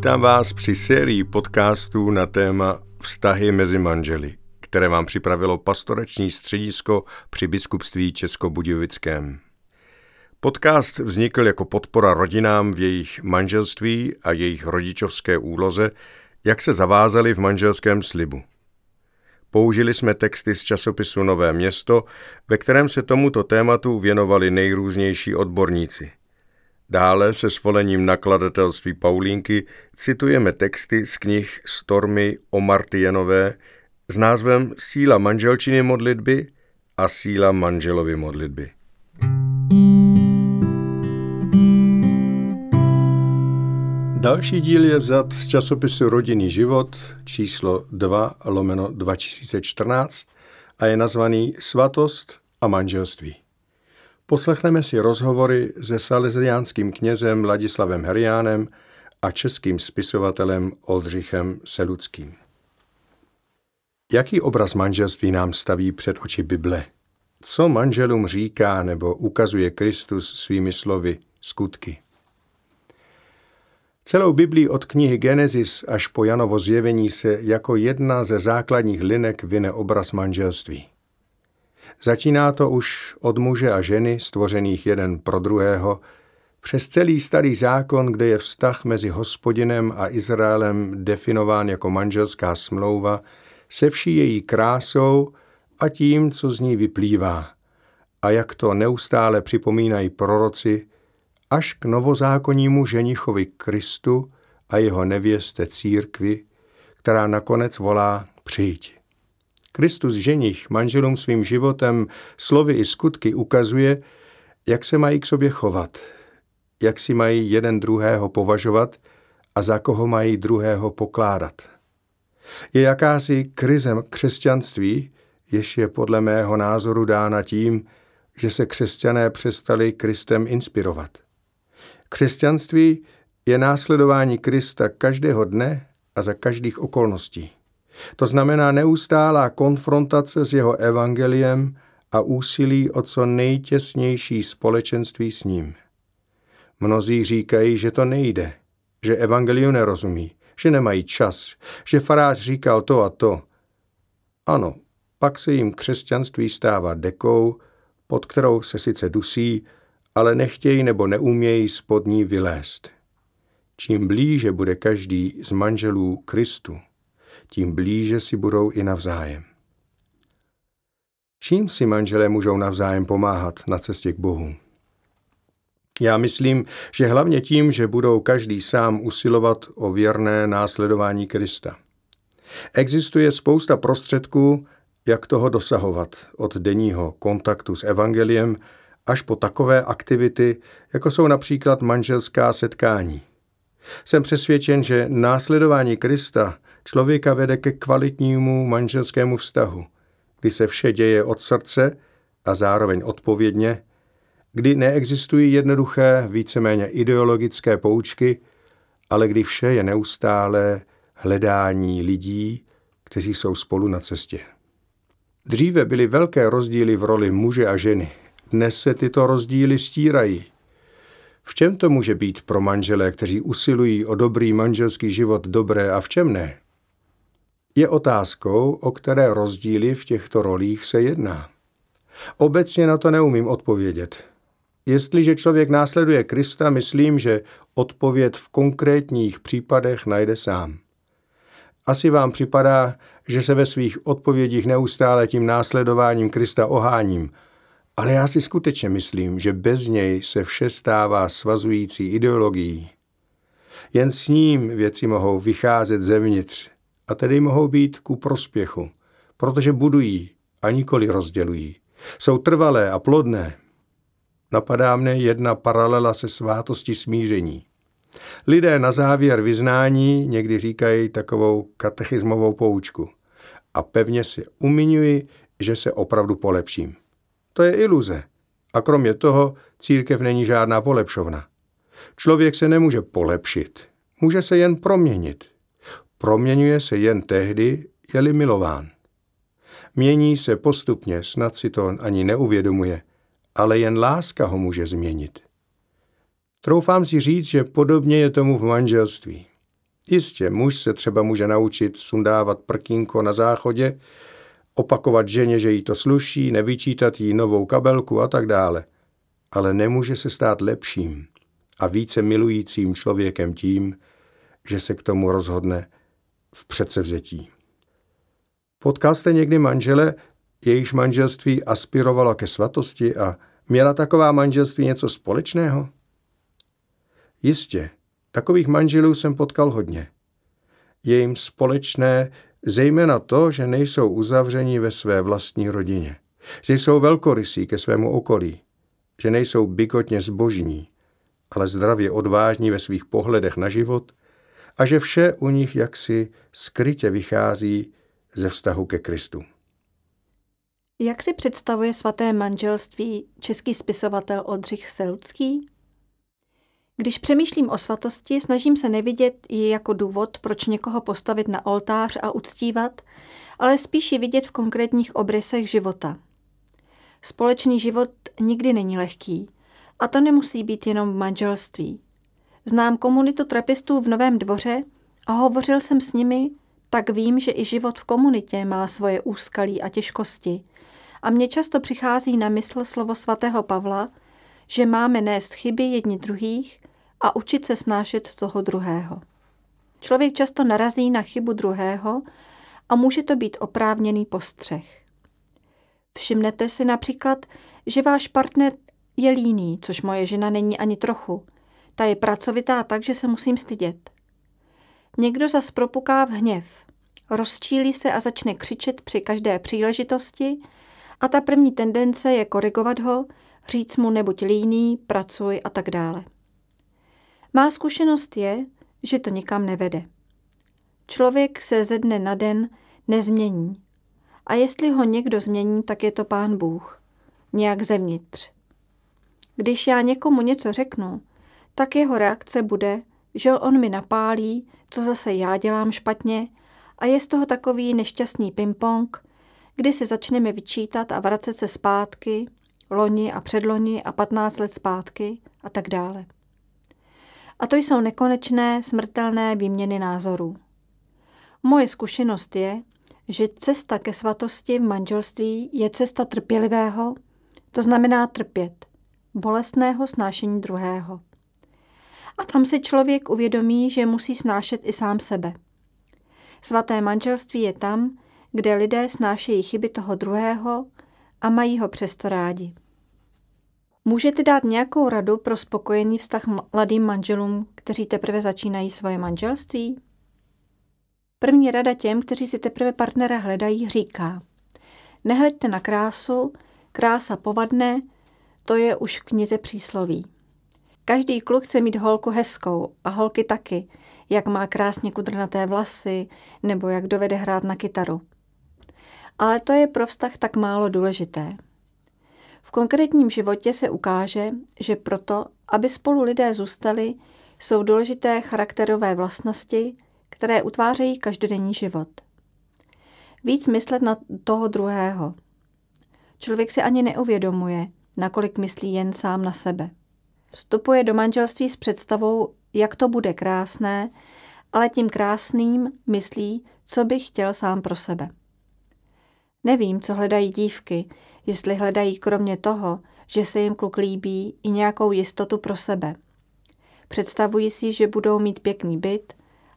Vítám vás při sérii podcastů na téma Vztahy mezi manželi, které vám připravilo pastorační středisko při biskupství Českobudějovickém. Podcast vznikl jako podpora rodinám v jejich manželství a jejich rodičovské úloze, jak se zavázali v manželském slibu. Použili jsme texty z časopisu Nové město, ve kterém se tomuto tématu věnovali nejrůznější odborníci – Dále se svolením nakladatelství Paulínky citujeme texty z knih Stormy o Martienové s názvem Síla manželčiny modlitby a Síla manželovy modlitby. Další díl je vzat z časopisu Rodinný život číslo 2 lomeno 2014 a je nazvaný Svatost a manželství. Poslechneme si rozhovory se salesiánským knězem Ladislavem Heriánem a českým spisovatelem Oldřichem Seluckým. Jaký obraz manželství nám staví před oči Bible? Co manželům říká nebo ukazuje Kristus svými slovy, skutky? Celou Biblii od knihy Genesis až po Janovo zjevení se jako jedna ze základních linek vyne obraz manželství. Začíná to už od muže a ženy, stvořených jeden pro druhého, přes celý starý zákon, kde je vztah mezi hospodinem a Izraelem definován jako manželská smlouva, se vší její krásou a tím, co z ní vyplývá. A jak to neustále připomínají proroci, až k novozákonnímu ženichovi Kristu a jeho nevěste církvi, která nakonec volá přijď. Kristus ženich manželům svým životem, slovy i skutky ukazuje, jak se mají k sobě chovat, jak si mají jeden druhého považovat a za koho mají druhého pokládat. Je jakási krize křesťanství, jež je podle mého názoru dána tím, že se křesťané přestali Kristem inspirovat. Křesťanství je následování Krista každého dne a za každých okolností. To znamená neustálá konfrontace s jeho evangeliem a úsilí o co nejtěsnější společenství s ním. Mnozí říkají, že to nejde, že evangeliu nerozumí, že nemají čas, že farář říkal to a to. Ano, pak se jim křesťanství stává dekou, pod kterou se sice dusí, ale nechtějí nebo neumějí spod ní vylézt. Čím blíže bude každý z manželů Kristu, tím blíže si budou i navzájem. Čím si manželé můžou navzájem pomáhat na cestě k Bohu? Já myslím, že hlavně tím, že budou každý sám usilovat o věrné následování Krista. Existuje spousta prostředků, jak toho dosahovat, od denního kontaktu s evangeliem až po takové aktivity, jako jsou například manželská setkání. Jsem přesvědčen, že následování Krista člověka vede ke kvalitnímu manželskému vztahu, kdy se vše děje od srdce a zároveň odpovědně, kdy neexistují jednoduché, víceméně ideologické poučky, ale kdy vše je neustále hledání lidí, kteří jsou spolu na cestě. Dříve byly velké rozdíly v roli muže a ženy. Dnes se tyto rozdíly stírají. V čem to může být pro manželé, kteří usilují o dobrý manželský život dobré a v čem ne? Je otázkou, o které rozdíly v těchto rolích se jedná. Obecně na to neumím odpovědět. Jestliže člověk následuje Krista, myslím, že odpověď v konkrétních případech najde sám. Asi vám připadá, že se ve svých odpovědích neustále tím následováním Krista oháním, ale já si skutečně myslím, že bez něj se vše stává svazující ideologií. Jen s ním věci mohou vycházet zevnitř, a tedy mohou být ku prospěchu, protože budují a nikoli rozdělují. Jsou trvalé a plodné. Napadá mne jedna paralela se svátosti smíření. Lidé na závěr vyznání někdy říkají takovou katechismovou poučku a pevně si umiňuji, že se opravdu polepším. To je iluze. A kromě toho církev není žádná polepšovna. Člověk se nemůže polepšit, může se jen proměnit. Proměňuje se jen tehdy, je-li milován. Mění se postupně, snad si to ani neuvědomuje, ale jen láska ho může změnit. Troufám si říct, že podobně je tomu v manželství. Jistě, muž se třeba může naučit sundávat prkínko na záchodě, opakovat ženě, že jí to sluší, nevyčítat jí novou kabelku a tak dále. Ale nemůže se stát lepším a více milujícím člověkem tím, že se k tomu rozhodne v předsevzetí. Potkal jste někdy manžele, jejíž manželství aspirovalo ke svatosti a měla taková manželství něco společného? Jistě, takových manželů jsem potkal hodně. Je jim společné zejména to, že nejsou uzavření ve své vlastní rodině, že jsou velkorysí ke svému okolí, že nejsou bykotně zbožní, ale zdravě odvážní ve svých pohledech na život a že vše u nich jaksi skrytě vychází ze vztahu ke Kristu. Jak si představuje svaté manželství český spisovatel Oldřich Selucký? Když přemýšlím o svatosti, snažím se nevidět ji jako důvod, proč někoho postavit na oltář a uctívat, ale spíš ji vidět v konkrétních obrysech života. Společný život nikdy není lehký. A to nemusí být jenom v manželství. Znám komunitu trapistů v Novém dvoře a hovořil jsem s nimi, tak vím, že i život v komunitě má svoje úskalí a těžkosti. A mně často přichází na mysl slovo svatého Pavla, že máme nést chyby jedni druhých a učit se snášet toho druhého. Člověk často narazí na chybu druhého a může to být oprávněný postřeh. Všimnete si například, že váš partner je líný, což moje žena není ani trochu. Ta je pracovitá tak, že se musím stydět. Někdo zas propuká v hněv, rozčílí se a začne křičet při každé příležitosti a ta první tendence je korigovat ho, říct mu nebuď líný, pracuj a tak dále. Má zkušenost je, že to nikam nevede. Člověk se ze dne na den nezmění. A jestli ho někdo změní, tak je to pán Bůh. Nějak zevnitř. Když já někomu něco řeknu, tak jeho reakce bude, že on mi napálí, co zase já dělám špatně a je z toho takový nešťastný ping-pong, kdy se začneme vyčítat a vracet se zpátky, loni a předloni a 15 let zpátky a tak dále. A to jsou nekonečné, smrtelné výměny názorů. Moje zkušenost je, že cesta ke svatosti v manželství je cesta trpělivého, to znamená trpět, bolestného snášení druhého. A tam si člověk uvědomí, že musí snášet i sám sebe. Svaté manželství je tam, kde lidé snášejí chyby toho druhého a mají ho přesto rádi. Můžete dát nějakou radu pro spokojený vztah mladým manželům, kteří teprve začínají svoje manželství? První rada těm, kteří si teprve partnera hledají, říká Nehleďte na krásu, krása povadne, to je už v knize přísloví. Každý kluk chce mít holku hezkou a holky taky, jak má krásně kudrnaté vlasy nebo jak dovede hrát na kytaru. Ale to je pro vztah tak málo důležité. V konkrétním životě se ukáže, že proto, aby spolu lidé zůstali, jsou důležité charakterové vlastnosti, které utvářejí každodenní život. Víc myslet na toho druhého. Člověk si ani neuvědomuje, nakolik myslí jen sám na sebe. Vstupuje do manželství s představou, jak to bude krásné, ale tím krásným myslí, co by chtěl sám pro sebe. Nevím, co hledají dívky, jestli hledají kromě toho, že se jim kluk líbí, i nějakou jistotu pro sebe. Představují si, že budou mít pěkný byt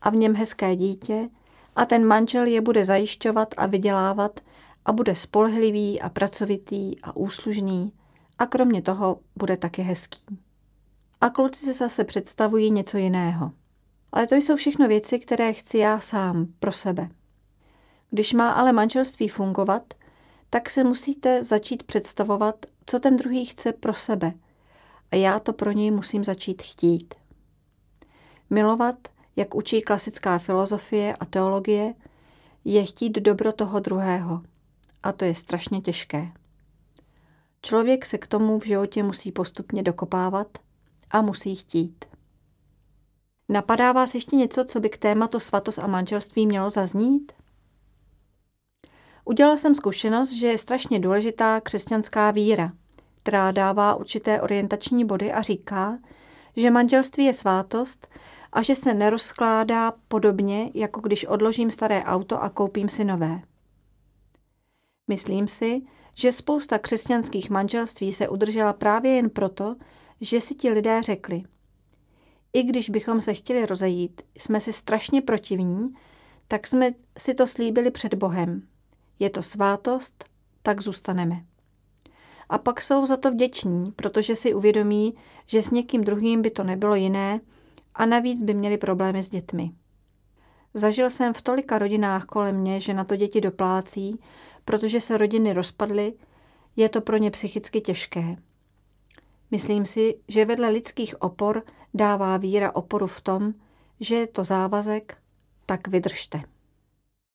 a v něm hezké dítě a ten manžel je bude zajišťovat a vydělávat a bude spolehlivý a pracovitý a úslužný a kromě toho bude taky hezký. A kluci se zase představují něco jiného. Ale to jsou všechno věci, které chci já sám pro sebe. Když má ale manželství fungovat, tak se musíte začít představovat, co ten druhý chce pro sebe. A já to pro něj musím začít chtít. Milovat, jak učí klasická filozofie a teologie, je chtít dobro toho druhého. A to je strašně těžké. Člověk se k tomu v životě musí postupně dokopávat a musí chtít. Napadá vás ještě něco, co by k tématu svatost a manželství mělo zaznít? Udělal jsem zkušenost, že je strašně důležitá křesťanská víra, která dává určité orientační body a říká, že manželství je svátost a že se nerozkládá podobně, jako když odložím staré auto a koupím si nové. Myslím si, že spousta křesťanských manželství se udržela právě jen proto, že si ti lidé řekli. I když bychom se chtěli rozejít, jsme si strašně protivní, tak jsme si to slíbili před Bohem. Je to svátost, tak zůstaneme. A pak jsou za to vděční, protože si uvědomí, že s někým druhým by to nebylo jiné a navíc by měli problémy s dětmi. Zažil jsem v tolika rodinách kolem mě, že na to děti doplácí, protože se rodiny rozpadly, je to pro ně psychicky těžké. Myslím si, že vedle lidských opor dává víra oporu v tom, že je to závazek, tak vydržte.